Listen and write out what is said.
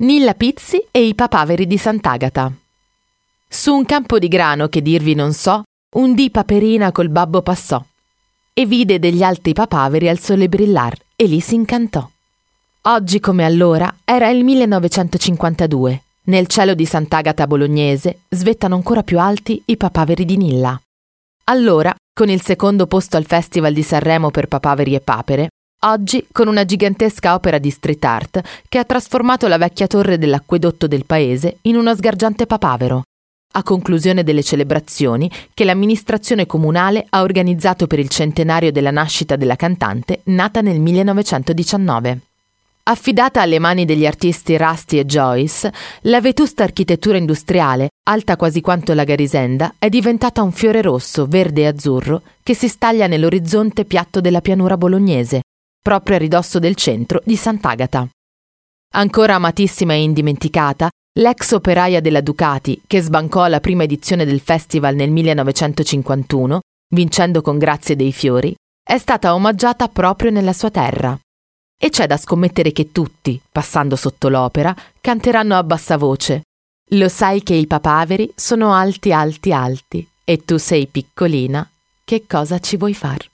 Nilla Pizzi e i papaveri di Sant'Agata. Su un campo di grano che dirvi non so, un dì Paperina col babbo passò e vide degli alti papaveri al sole brillar e lì si incantò. Oggi come allora era il 1952. Nel cielo di Sant'Agata bolognese svettano ancora più alti i papaveri di Nilla. Allora, con il secondo posto al Festival di Sanremo per papaveri e papere, Oggi con una gigantesca opera di street art che ha trasformato la vecchia torre dell'acquedotto del paese in uno sgargiante papavero, a conclusione delle celebrazioni che l'amministrazione comunale ha organizzato per il centenario della nascita della cantante nata nel 1919. Affidata alle mani degli artisti Rusty e Joyce, la vetusta architettura industriale, alta quasi quanto la Garisenda, è diventata un fiore rosso, verde e azzurro che si staglia nell'orizzonte piatto della pianura bolognese, proprio a ridosso del centro di Sant'Agata. Ancora amatissima e indimenticata, l'ex operaia della Ducati, che sbancò la prima edizione del festival nel 1951, vincendo con grazie dei fiori, è stata omaggiata proprio nella sua terra. E c'è da scommettere che tutti, passando sotto l'opera, canteranno a bassa voce. Lo sai che i papaveri sono alti, alti, alti, e tu sei piccolina, che cosa ci vuoi far?